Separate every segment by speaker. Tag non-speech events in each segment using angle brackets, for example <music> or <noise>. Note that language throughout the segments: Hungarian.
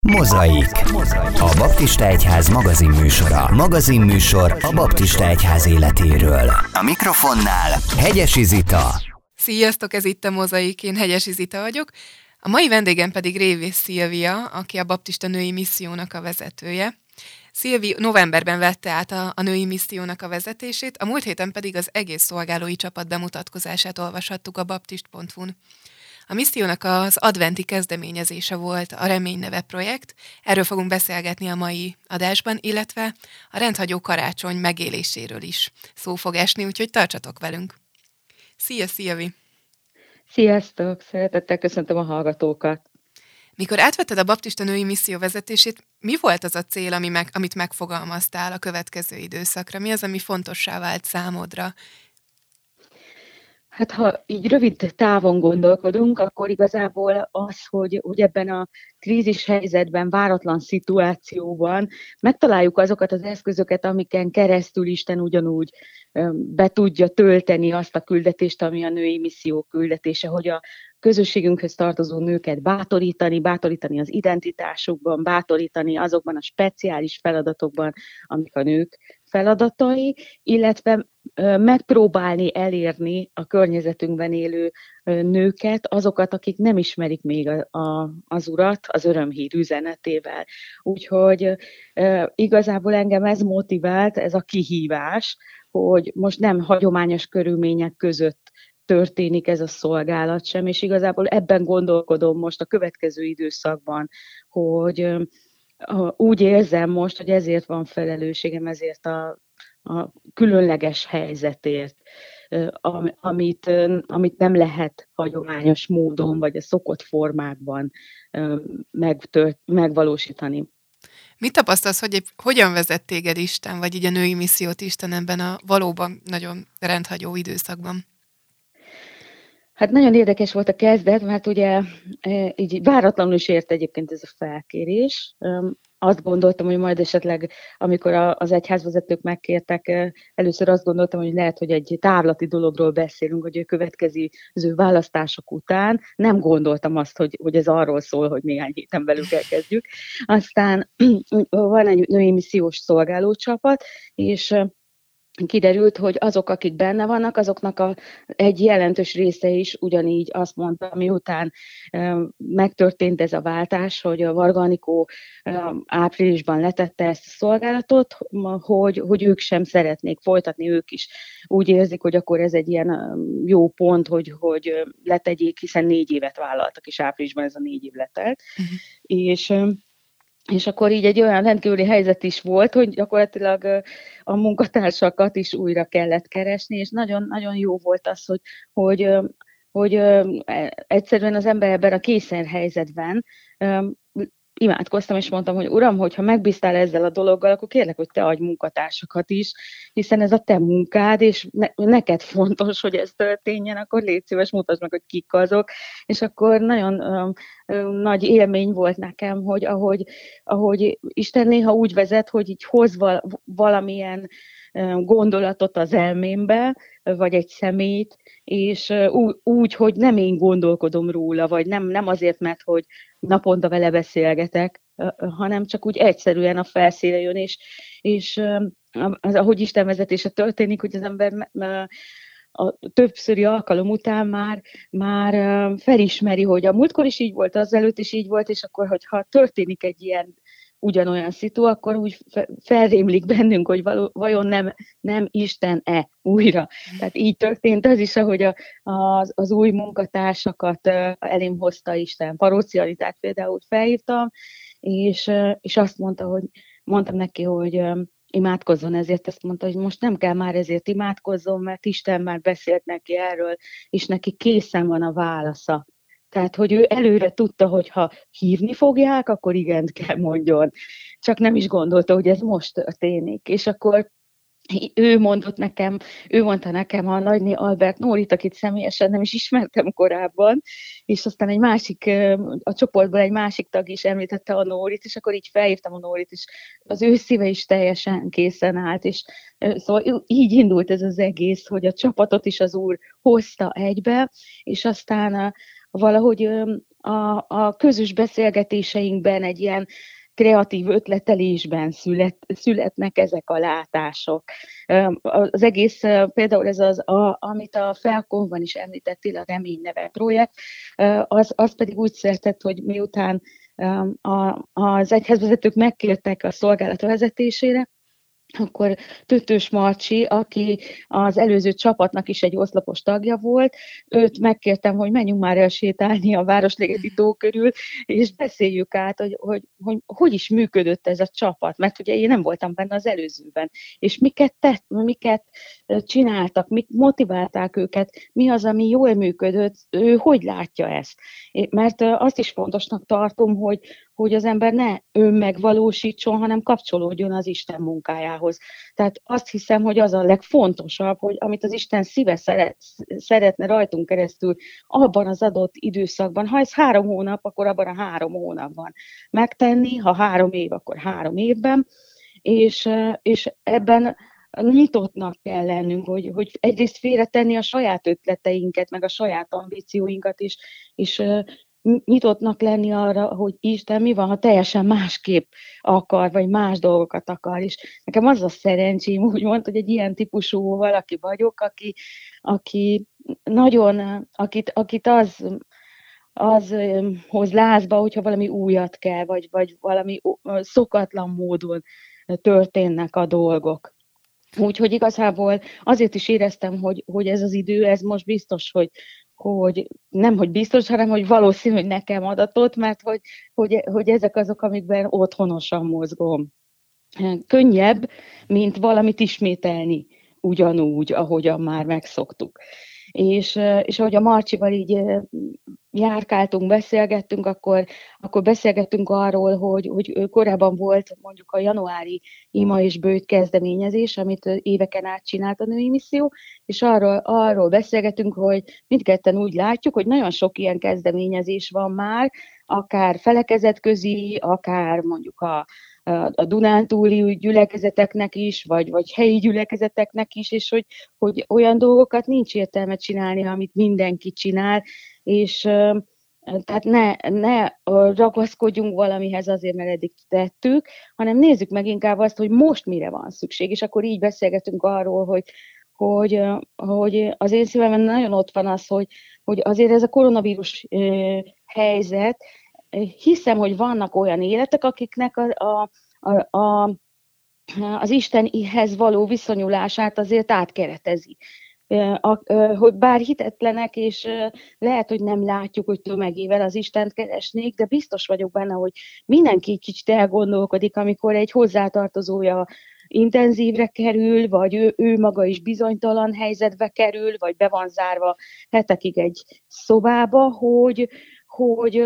Speaker 1: Mozaik. A Baptista Egyház magazinműsora. Magazinműsor a Baptista Egyház életéről. A mikrofonnál Hegyesi Zita.
Speaker 2: Sziasztok, ez itt a Mozaik, én Hegyesi Zita vagyok. A mai vendégem pedig Révész Szilvia, aki a Baptista Női Missziónak a vezetője. Szilvi novemberben vette át a, a női missziónak a vezetését, a múlt héten pedig az egész szolgálói csapat bemutatkozását olvashattuk a baptist.hu-n. A missziónak az adventi kezdeményezése volt a Remény neve projekt, erről fogunk beszélgetni a mai adásban, illetve a rendhagyó karácsony megéléséről is szó fog esni, úgyhogy tartsatok velünk. Szia, Szilvi!
Speaker 3: Sziasztok! Szeretettel köszöntöm a hallgatókat!
Speaker 2: Mikor átvetted a baptista női misszió vezetését, mi volt az a cél, ami meg, amit megfogalmaztál a következő időszakra? Mi az, ami fontossá vált számodra?
Speaker 3: Hát ha így rövid távon gondolkodunk, akkor igazából az, hogy, hogy ebben a krízis helyzetben, váratlan szituációban megtaláljuk azokat az eszközöket, amiken keresztül Isten ugyanúgy be tudja tölteni azt a küldetést, ami a női misszió küldetése, hogy a közösségünkhöz tartozó nőket bátorítani, bátorítani az identitásukban, bátorítani azokban a speciális feladatokban, amik a nők feladatai, illetve megpróbálni elérni a környezetünkben élő nőket, azokat, akik nem ismerik még a, a, az urat az örömhír üzenetével. Úgyhogy igazából engem ez motivált, ez a kihívás, hogy most nem hagyományos körülmények között történik ez a szolgálat sem, és igazából ebben gondolkodom most a következő időszakban, hogy úgy érzem most, hogy ezért van felelősségem, ezért a, a különleges helyzetért, amit, amit nem lehet hagyományos módon, vagy a szokott formákban megtört, megvalósítani.
Speaker 2: Mit tapasztalsz, hogy hogyan vezet téged Isten, vagy így a női missziót Isten ebben a valóban nagyon rendhagyó időszakban?
Speaker 3: Hát nagyon érdekes volt a kezdet, mert ugye így váratlanul is ért egyébként ez a felkérés. Azt gondoltam, hogy majd esetleg, amikor az egyházvezetők megkértek, először azt gondoltam, hogy lehet, hogy egy távlati dologról beszélünk, hogy a következő választások után. Nem gondoltam azt, hogy, hogy ez arról szól, hogy néhány héten belül elkezdjük. Aztán <clears throat> van egy női missziós szolgálócsapat, és kiderült, hogy azok, akik benne vannak, azoknak a, egy jelentős része is ugyanígy azt mondta, miután e, megtörtént ez a váltás, hogy a Varganikó e, áprilisban letette ezt a szolgálatot, hogy, hogy ők sem szeretnék folytatni, ők is úgy érzik, hogy akkor ez egy ilyen jó pont, hogy, hogy letegyék, hiszen négy évet vállaltak, és áprilisban ez a négy év letelt. Uh-huh. És és akkor így egy olyan rendkívüli helyzet is volt, hogy gyakorlatilag a munkatársakat is újra kellett keresni, és nagyon-nagyon jó volt az, hogy, hogy, hogy egyszerűen az ember ebben a készen helyzetben imádkoztam, és mondtam, hogy uram, hogyha megbíztál ezzel a dologgal, akkor kérlek, hogy te adj munkatársakat is, hiszen ez a te munkád, és ne, neked fontos, hogy ez történjen, akkor légy szíves, mutasd meg, hogy kik azok. És akkor nagyon um, nagy élmény volt nekem, hogy ahogy, ahogy Isten néha úgy vezet, hogy így hoz val- valamilyen gondolatot az elmémbe, vagy egy szemét, és úgy, hogy nem én gondolkodom róla, vagy nem, nem azért, mert hogy naponta vele beszélgetek, hanem csak úgy egyszerűen a felszíre jön, és, és az, ahogy Isten vezetése történik, hogy az ember a többszöri alkalom után már, már felismeri, hogy a múltkor is így volt, az előtt is így volt, és akkor, hogyha történik egy ilyen ugyanolyan szitu, akkor úgy felrémlik bennünk, hogy való, vajon nem, nem Isten-e újra. Tehát így történt az is, ahogy a, az, az új munkatársakat elém hozta Isten. Parocialitát például felhívtam, és, és azt mondta, hogy mondtam neki, hogy imádkozzon ezért, ezt mondta, hogy most nem kell már ezért imádkozzon, mert Isten már beszélt neki erről, és neki készen van a válasza. Tehát, hogy ő előre tudta, hogy ha hívni fogják, akkor igent kell mondjon. Csak nem is gondolta, hogy ez most történik. És akkor ő mondott nekem, ő mondta nekem a nagyné Albert Nórit, akit személyesen nem is ismertem korábban, és aztán egy másik, a csoportból egy másik tag is említette a Nórit, és akkor így felhívtam a Nórit, és az ő szíve is teljesen készen állt, és szóval így indult ez az egész, hogy a csapatot is az úr hozta egybe, és aztán valahogy a, a közös beszélgetéseinkben egy ilyen kreatív ötletelésben szület, születnek ezek a látások. Az egész, például ez az, a, amit a Felkonban is említettél, a Remény neve projekt, az, az pedig úgy született, hogy miután a, az egyházvezetők megkértek a szolgálat vezetésére, akkor Tötös Marcsi, aki az előző csapatnak is egy oszlopos tagja volt, őt megkértem, hogy menjünk már el sétálni a Városligeti tó körül, és beszéljük át, hogy hogy, hogy hogy is működött ez a csapat, mert ugye én nem voltam benne az előzőben, és miket tett, miket csináltak, mik motiválták őket, mi az, ami jól működött, ő hogy látja ezt. Mert azt is fontosnak tartom, hogy, hogy az ember ne önmegvalósítson, hanem kapcsolódjon az Isten munkájához. Tehát azt hiszem, hogy az a legfontosabb, hogy amit az Isten szíve szeret, szeretne rajtunk keresztül abban az adott időszakban, ha ez három hónap, akkor abban a három hónapban megtenni, ha három év, akkor három évben, és, és ebben nyitottnak kell lennünk, hogy, hogy egyrészt félretenni a saját ötleteinket, meg a saját ambícióinkat is, és nyitottnak lenni arra, hogy Isten mi van, ha teljesen másképp akar, vagy más dolgokat akar. És nekem az a szerencsém, úgy mondta, hogy egy ilyen típusú valaki vagyok, aki, aki nagyon, akit, akit az, az hoz lázba, hogyha valami újat kell, vagy, vagy valami szokatlan módon történnek a dolgok. Úgyhogy igazából azért is éreztem, hogy, hogy ez az idő, ez most biztos, hogy, hogy nem, hogy biztos, hanem hogy valószínű, hogy nekem adatot, mert hogy, hogy, hogy ezek azok, amikben otthonosan mozgom. Könnyebb, mint valamit ismételni ugyanúgy, ahogyan már megszoktuk. És, és ahogy a Marcsival így járkáltunk, beszélgettünk, akkor, akkor beszélgettünk arról, hogy, hogy korábban volt mondjuk a januári ima és bőt kezdeményezés, amit éveken át csinált a női misszió, és arról, arról beszélgetünk, hogy mindketten úgy látjuk, hogy nagyon sok ilyen kezdeményezés van már, akár felekezetközi, akár mondjuk a, a Dunántúli gyülekezeteknek is, vagy, vagy helyi gyülekezeteknek is, és hogy, hogy olyan dolgokat nincs értelme csinálni, amit mindenki csinál, és tehát ne, ne ragaszkodjunk valamihez azért, mert eddig tettük, hanem nézzük meg inkább azt, hogy most mire van szükség, és akkor így beszélgetünk arról, hogy, hogy, hogy az én szívemben nagyon ott van az, hogy, hogy azért ez a koronavírus helyzet, hiszem, hogy vannak olyan életek, akiknek a, a, a, a, az Istenhez való viszonyulását azért átkeretezi. A, hogy bár hitetlenek, és lehet, hogy nem látjuk, hogy tömegével az Istent keresnék, de biztos vagyok benne, hogy mindenki kicsit elgondolkodik, amikor egy hozzátartozója intenzívre kerül, vagy ő, ő maga is bizonytalan helyzetbe kerül, vagy be van zárva hetekig egy szobába, hogy, hogy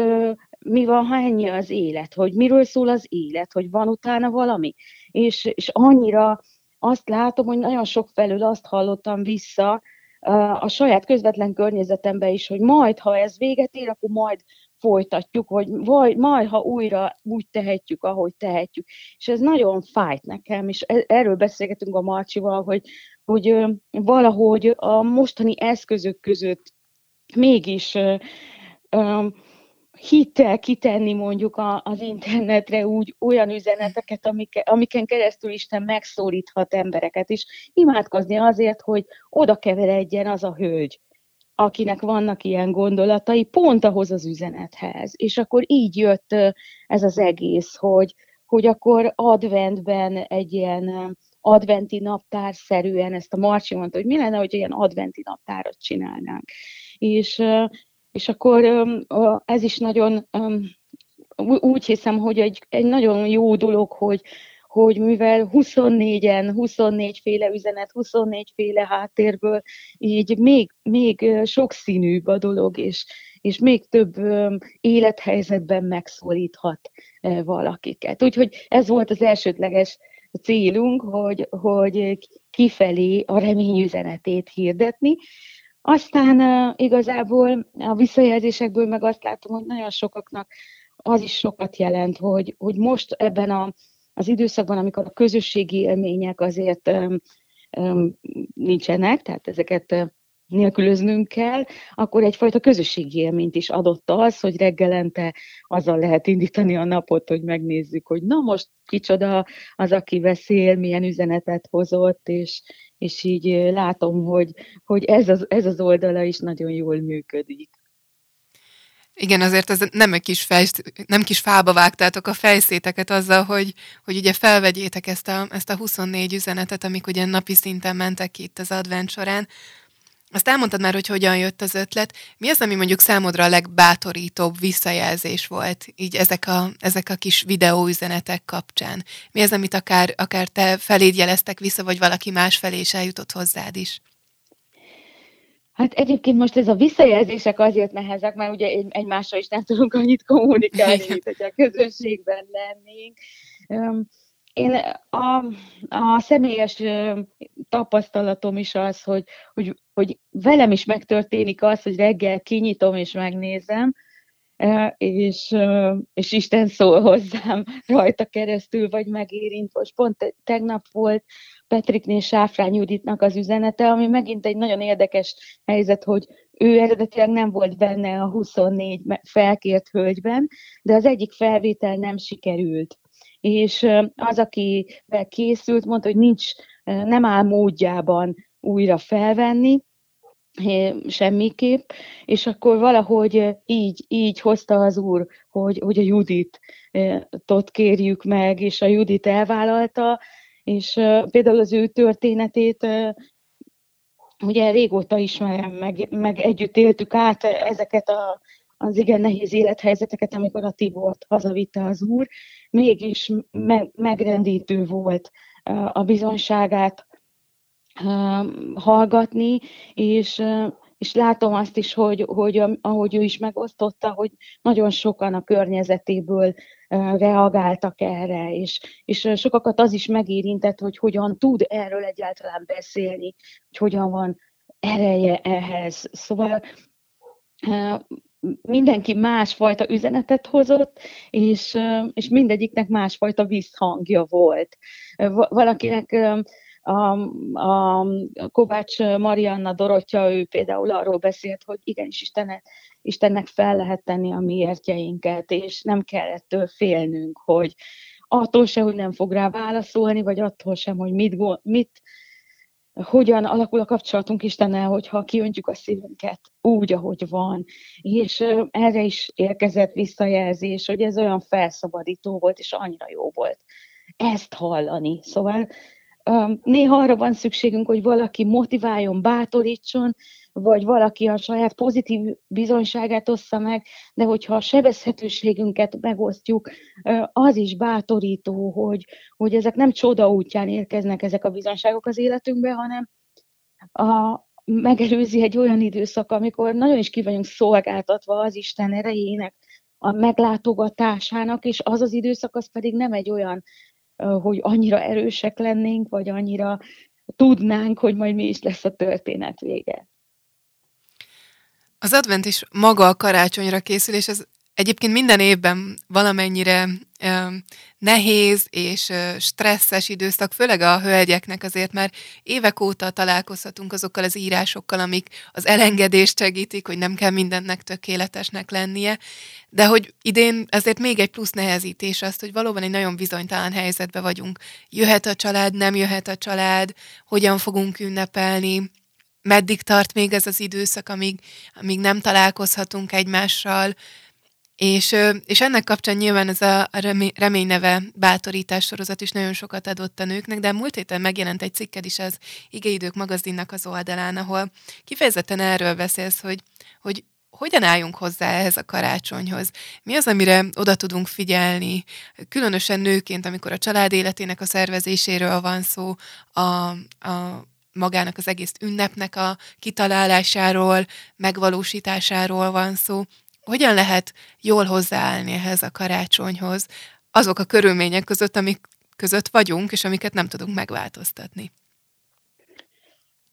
Speaker 3: mi van, ha ennyi az élet, hogy miről szól az élet, hogy van utána valami. És, és annyira azt látom, hogy nagyon sok felül azt hallottam vissza a saját közvetlen környezetemben is, hogy majd, ha ez véget ér, akkor majd folytatjuk, vagy vagy majd, ha újra úgy tehetjük, ahogy tehetjük. És ez nagyon fájt nekem, és e, erről beszélgetünk a Marcsival, hogy, hogy valahogy a mostani eszközök között mégis hittel kitenni mondjuk a, az internetre úgy olyan üzeneteket, amik, amiken keresztül Isten megszólíthat embereket, és imádkozni azért, hogy oda keveredjen az a hölgy, akinek vannak ilyen gondolatai, pont ahhoz az üzenethez. És akkor így jött ez az egész, hogy, hogy akkor adventben egy ilyen adventi naptárszerűen, ezt a Marci mondta, hogy mi lenne, hogy ilyen adventi naptárat csinálnánk. És és akkor ez is nagyon, úgy hiszem, hogy egy, egy nagyon jó dolog, hogy, hogy mivel 24-en, 24 féle üzenet, 24 féle háttérből, így még, még sokszínűbb a dolog, és, és még több élethelyzetben megszólíthat valakiket. Úgyhogy ez volt az elsődleges célunk, hogy, hogy kifelé a remény üzenetét hirdetni, aztán igazából a visszajelzésekből meg azt látom, hogy nagyon sokaknak az is sokat jelent, hogy, hogy most ebben a, az időszakban, amikor a közösségi élmények azért um, um, nincsenek, tehát ezeket nélkülöznünk kell, akkor egyfajta közösségi élményt is adott az, hogy reggelente azzal lehet indítani a napot, hogy megnézzük, hogy na most kicsoda az, aki beszél, milyen üzenetet hozott, és, és így látom, hogy, hogy ez, az, ez az oldala is nagyon jól működik.
Speaker 2: Igen, azért ez nem, egy kis fej, nem kis fába vágtátok a fejszéteket azzal, hogy, hogy ugye felvegyétek ezt a, ezt a 24 üzenetet, amik ugye napi szinten mentek itt az advent során. Azt elmondtad már, hogy hogyan jött az ötlet. Mi az, ami mondjuk számodra a legbátorítóbb visszajelzés volt, így ezek a, ezek a kis videóüzenetek kapcsán? Mi az, amit akár, akár te feléd jeleztek vissza, vagy valaki más felé is eljutott hozzád is?
Speaker 3: Hát egyébként most ez a visszajelzések azért nehezek, mert ugye egymással is nem tudunk annyit kommunikálni, mint hogy a közösségben lennénk. Én a, a személyes tapasztalatom is az, hogy, hogy, hogy velem is megtörténik az, hogy reggel kinyitom és megnézem, és, és Isten szól hozzám <laughs> rajta keresztül, vagy megérint. Most pont tegnap volt Petriknél Sáfrány Juditnak az üzenete, ami megint egy nagyon érdekes helyzet, hogy ő eredetileg nem volt benne a 24 felkért hölgyben, de az egyik felvétel nem sikerült. És az, akivel készült, mondta, hogy nincs, nem áll módjában újra felvenni, semmiképp, és akkor valahogy így, így hozta az úr, hogy, hogy a Judit tot kérjük meg, és a Judit elvállalta, és például az ő történetét ugye régóta ismerem, meg, meg együtt éltük át ezeket a, az igen nehéz élethelyzeteket, amikor a Tibort hazavitte az úr, mégis me, megrendítő volt a bizonságát hallgatni, és, és látom azt is, hogy, hogy ahogy ő is megosztotta, hogy nagyon sokan a környezetéből reagáltak erre, és, és sokakat az is megérintett, hogy hogyan tud erről egyáltalán beszélni, hogy hogyan van ereje ehhez. Szóval mindenki másfajta üzenetet hozott, és, és mindegyiknek másfajta visszhangja volt. Valakinek a, a Kovács Marianna Dorottya, ő például arról beszélt, hogy igenis Istenet, Istennek fel lehet tenni a mi értjeinket, és nem kell ettől félnünk, hogy attól se, hogy nem fog rá válaszolni, vagy attól sem, hogy mit, mit hogyan alakul a kapcsolatunk Istennel, hogyha kiöntjük a szívünket úgy, ahogy van. És erre is érkezett visszajelzés, hogy ez olyan felszabadító volt, és annyira jó volt ezt hallani. Szóval néha arra van szükségünk, hogy valaki motiváljon, bátorítson, vagy valaki a saját pozitív bizonyságát ossza meg, de hogyha a sebezhetőségünket megosztjuk, az is bátorító, hogy, hogy ezek nem csoda útján érkeznek ezek a bizonyságok az életünkbe, hanem a, megelőzi egy olyan időszak, amikor nagyon is ki vagyunk szolgáltatva az Isten erejének, a meglátogatásának, és az az időszak az pedig nem egy olyan hogy annyira erősek lennénk, vagy annyira tudnánk, hogy majd mi is lesz a történet vége.
Speaker 2: Az advent is maga a karácsonyra készül, és ez Egyébként minden évben valamennyire ö, nehéz és ö, stresszes időszak, főleg a hölgyeknek azért, mert évek óta találkozhatunk azokkal az írásokkal, amik az elengedést segítik, hogy nem kell mindennek tökéletesnek lennie, de hogy idén ezért még egy plusz nehezítés azt, hogy valóban egy nagyon bizonytalan helyzetben vagyunk. Jöhet a család, nem jöhet a család, hogyan fogunk ünnepelni, meddig tart még ez az időszak, amíg, amíg nem találkozhatunk egymással, és, és ennek kapcsán nyilván ez a remény neve bátorítás sorozat is nagyon sokat adott a nőknek, de múlt héten megjelent egy cikked is az Igeidők magazinnak az oldalán, ahol kifejezetten erről beszélsz, hogy, hogy hogyan álljunk hozzá ehhez a karácsonyhoz? Mi az, amire oda tudunk figyelni, különösen nőként, amikor a család életének a szervezéséről van szó, a, a magának az egész ünnepnek a kitalálásáról, megvalósításáról van szó hogyan lehet jól hozzáállni ehhez a karácsonyhoz, azok a körülmények között, amik között vagyunk, és amiket nem tudunk megváltoztatni?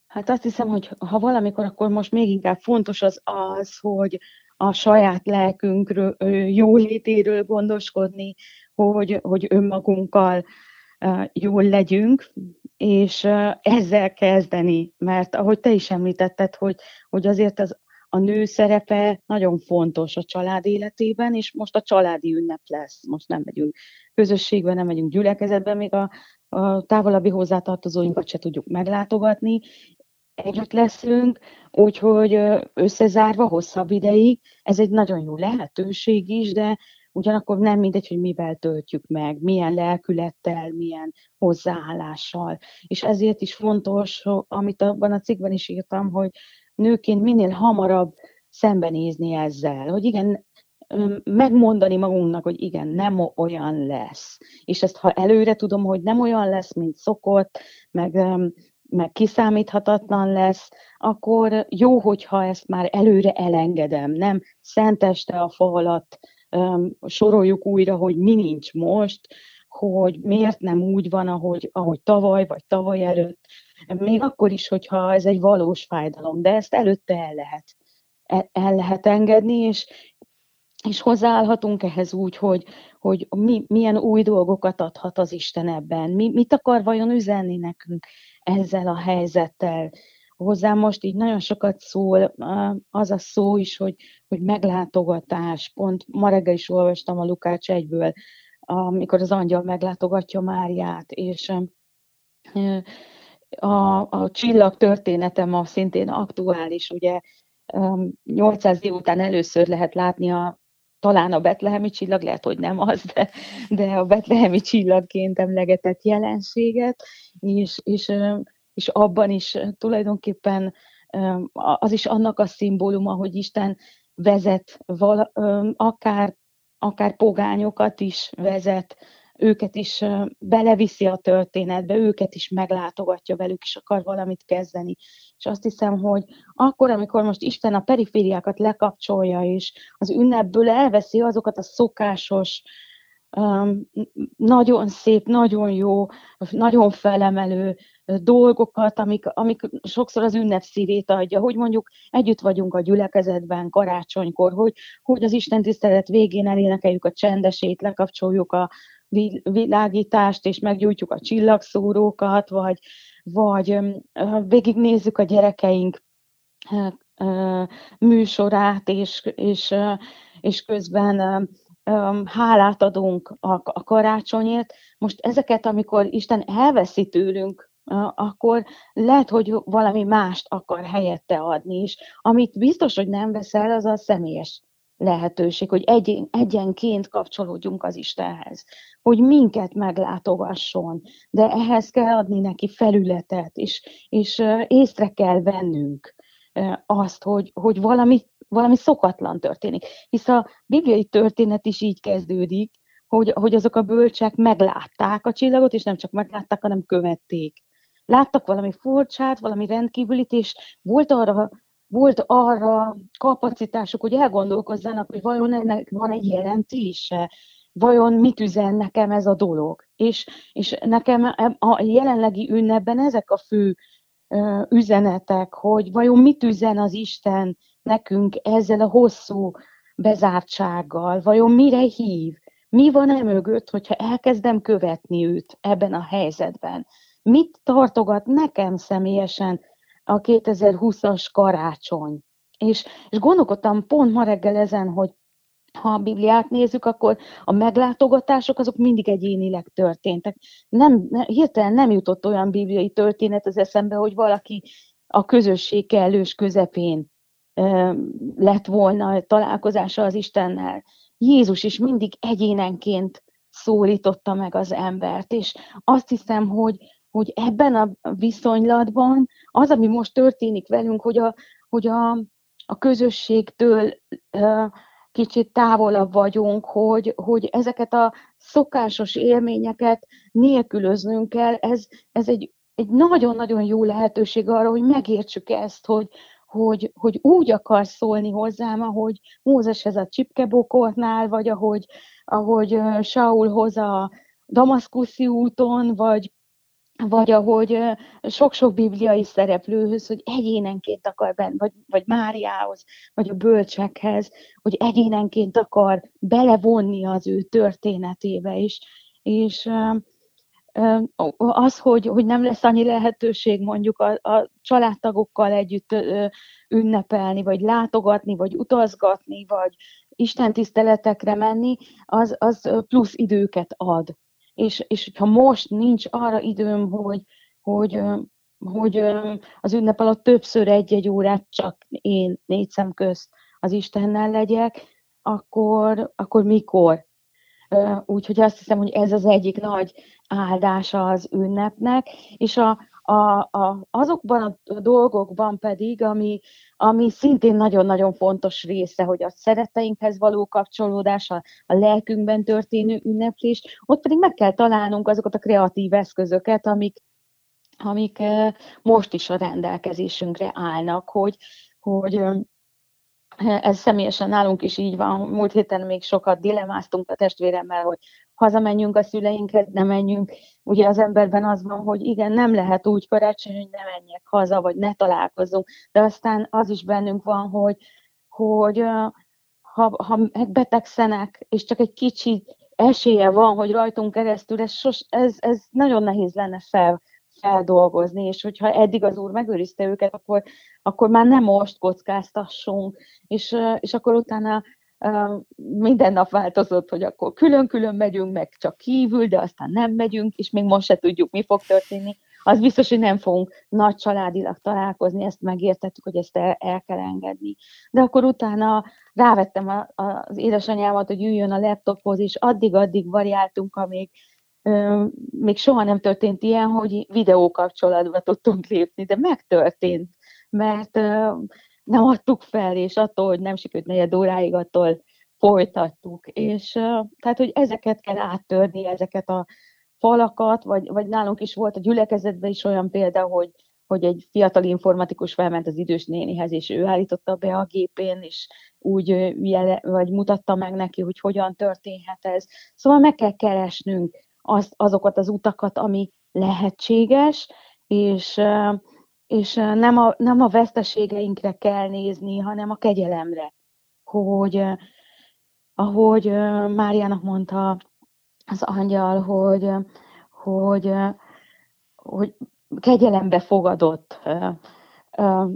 Speaker 3: Hát azt hiszem, hogy ha valamikor, akkor most még inkább fontos az az, hogy a saját lelkünkről, jólétéről gondoskodni, hogy, hogy önmagunkkal jól legyünk, és ezzel kezdeni, mert ahogy te is említetted, hogy, hogy azért az, a nő szerepe nagyon fontos a család életében, és most a családi ünnep lesz. Most nem megyünk közösségben, nem megyünk gyülekezetben, még a, a távolabbi hozzátartozóinkat se tudjuk meglátogatni, együtt leszünk, úgyhogy összezárva hosszabb ideig, ez egy nagyon jó lehetőség is, de ugyanakkor nem mindegy, hogy mivel töltjük meg, milyen lelkülettel, milyen hozzáállással. És ezért is fontos, amit abban a cikkben is írtam, hogy nőként minél hamarabb szembenézni ezzel, hogy igen, megmondani magunknak, hogy igen, nem olyan lesz. És ezt ha előre tudom, hogy nem olyan lesz, mint szokott, meg, meg kiszámíthatatlan lesz, akkor jó, hogyha ezt már előre elengedem, nem szenteste a falat soroljuk újra, hogy mi nincs most, hogy miért nem úgy van, ahogy, ahogy tavaly vagy tavaly előtt, még akkor is, hogyha ez egy valós fájdalom, de ezt előtte el lehet, el lehet engedni, és, és hozzáállhatunk ehhez úgy, hogy, hogy mi, milyen új dolgokat adhat az Isten ebben, mi, mit akar vajon üzenni nekünk ezzel a helyzettel. Hozzám most így nagyon sokat szól az a szó is, hogy, hogy meglátogatás. Pont ma reggel is olvastam a Lukács egyből, amikor az angyal meglátogatja Máriát, és a, a csillag története ma szintén aktuális, ugye 800 év után először lehet látni a talán a betlehemi csillag, lehet, hogy nem az, de, de a betlehemi csillagként emlegetett jelenséget, és, és, és abban is tulajdonképpen az is annak a szimbóluma, hogy Isten vezet vala, akár, akár pogányokat is vezet, őket is beleviszi a történetbe, őket is meglátogatja velük, és akar valamit kezdeni. És azt hiszem, hogy akkor, amikor most Isten a perifériákat lekapcsolja, és az ünnepből elveszi azokat a szokásos, nagyon szép, nagyon jó, nagyon felemelő dolgokat, amik, amik sokszor az ünnep szívét adja, hogy mondjuk együtt vagyunk a gyülekezetben karácsonykor, hogy, hogy az Isten tisztelet végén elénekeljük a csendesét, lekapcsoljuk a, világítást, és meggyújtjuk a csillagszórókat, vagy, vagy végignézzük a gyerekeink műsorát, és, és, és közben hálát adunk a, karácsonyért. Most ezeket, amikor Isten elveszi tőlünk, akkor lehet, hogy valami mást akar helyette adni is. Amit biztos, hogy nem veszel, az a személyes lehetőség, hogy egyen, egyenként kapcsolódjunk az Istenhez, hogy minket meglátogasson, de ehhez kell adni neki felületet, és, és észre kell vennünk azt, hogy, hogy valami, valami szokatlan történik. Hisz a bibliai történet is így kezdődik, hogy, hogy azok a bölcsek meglátták a csillagot, és nem csak meglátták, hanem követték. Láttak valami furcsát, valami rendkívülit, és volt arra volt arra kapacitásuk, hogy elgondolkozzanak, hogy vajon ennek van egy jelentése, vajon mit üzen nekem ez a dolog. És, és nekem a jelenlegi ünnepben ezek a fő üzenetek, hogy vajon mit üzen az Isten nekünk ezzel a hosszú bezártsággal, vajon mire hív, mi van e mögött, hogyha elkezdem követni őt ebben a helyzetben. Mit tartogat nekem személyesen a 2020-as karácsony. És, és gondolkodtam pont ma reggel ezen, hogy ha a Bibliát nézzük, akkor a meglátogatások azok mindig egyénileg történtek. Nem, ne, hirtelen nem jutott olyan bibliai történet az eszembe, hogy valaki a közösség kellős közepén e, lett volna találkozása az Istennel. Jézus is mindig egyénenként szólította meg az embert, és azt hiszem, hogy, hogy ebben a viszonylatban az, ami most történik velünk, hogy a, hogy a, a közösségtől kicsit távolabb vagyunk, hogy, hogy ezeket a szokásos élményeket nélkülöznünk kell, ez, ez egy, egy nagyon-nagyon jó lehetőség arra, hogy megértsük ezt, hogy, hogy, hogy úgy akar szólni hozzám, ahogy Mózeshez a csipkebokornál, vagy ahogy, ahogy Saulhoz a Damaszkuszi úton, vagy, vagy ahogy sok-sok bibliai szereplőhöz, hogy egyénenként akar benn, vagy, vagy Máriához, vagy a bölcsekhez, hogy egyénenként akar belevonni az ő történetébe is. És az, hogy, hogy nem lesz annyi lehetőség mondjuk a, a családtagokkal együtt ünnepelni, vagy látogatni, vagy utazgatni, vagy istentiszteletekre menni, az, az plusz időket ad. És, és ha most nincs arra időm, hogy, hogy, hogy az ünnep alatt többször egy-egy órát csak én négy szem közt az Istennel legyek, akkor, akkor mikor? Úgyhogy azt hiszem, hogy ez az egyik nagy áldása az ünnepnek, és a, a, a, azokban a dolgokban pedig, ami, ami szintén nagyon-nagyon fontos része, hogy a szeretteinkhez való kapcsolódás, a, a lelkünkben történő ünneplés, ott pedig meg kell találnunk azokat a kreatív eszközöket, amik, amik most is a rendelkezésünkre állnak, hogy, hogy ez személyesen nálunk is így van. Múlt héten még sokat dilemáztunk a testvéremmel, hogy hazamenjünk a szüleinkhez, ne menjünk. Ugye az emberben az van, hogy igen, nem lehet úgy karácsony, hogy ne menjek haza, vagy ne találkozunk. De aztán az is bennünk van, hogy, hogy ha, ha betegszenek, és csak egy kicsit esélye van, hogy rajtunk keresztül, ez, sos, ez, ez nagyon nehéz lenne fel, feldolgozni, és hogyha eddig az úr megőrizte őket, akkor, akkor már nem most kockáztassunk, és, és akkor utána minden nap változott, hogy akkor külön-külön megyünk, meg csak kívül, de aztán nem megyünk, és még most se tudjuk, mi fog történni. Az biztos, hogy nem fogunk nagy családilag találkozni, ezt megértettük, hogy ezt el, el kell engedni. De akkor utána rávettem a, a, az édesanyámat, hogy üljön a laptophoz, és addig-addig variáltunk, amíg még soha nem történt ilyen, hogy videókapcsolatba tudtunk lépni, de megtörtént, mert nem adtuk fel, és attól, hogy nem sikerült negyed óráig, attól folytattuk. És tehát, hogy ezeket kell áttörni, ezeket a falakat, vagy, vagy nálunk is volt a gyülekezetben is olyan példa, hogy, hogy egy fiatal informatikus felment az idős nénihez, és ő állította be a gépén, és úgy jele, vagy mutatta meg neki, hogy hogyan történhet ez. Szóval meg kell keresnünk az, azokat az utakat, ami lehetséges, és, és nem, a, nem a veszteségeinkre kell nézni, hanem a kegyelemre, hogy ahogy Máriának mondta az angyal, hogy, hogy, hogy kegyelembe fogadott,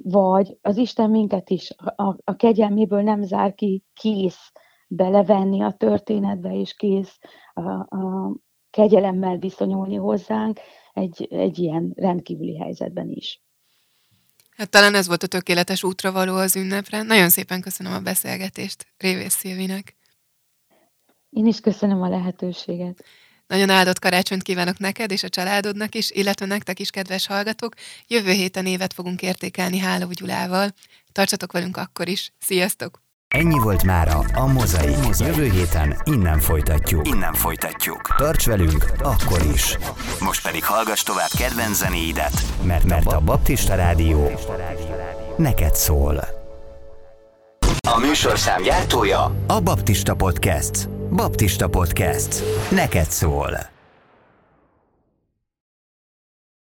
Speaker 3: vagy az Isten minket is a, a kegyelméből nem zár ki, kész belevenni a történetbe, és kész a, a, kegyelemmel viszonyulni hozzánk egy, egy ilyen rendkívüli helyzetben is.
Speaker 2: Hát talán ez volt a tökéletes útra való az ünnepre. Nagyon szépen köszönöm a beszélgetést Révész Szilvinek.
Speaker 3: Én is köszönöm a lehetőséget.
Speaker 2: Nagyon áldott karácsonyt kívánok neked és a családodnak is, illetve nektek is, kedves hallgatók. Jövő héten évet fogunk értékelni Háló Gyulával. Tartsatok velünk akkor is. Sziasztok!
Speaker 1: Ennyi volt mára a Mozai. Jövő héten innen folytatjuk. Innen folytatjuk. Tarts velünk akkor is. Most pedig hallgass tovább kedvenc zenéidet, mert, mert a Baptista Rádió neked szól. A műsorszám gyártója a Baptista Podcast. Baptista Podcast. Neked szól.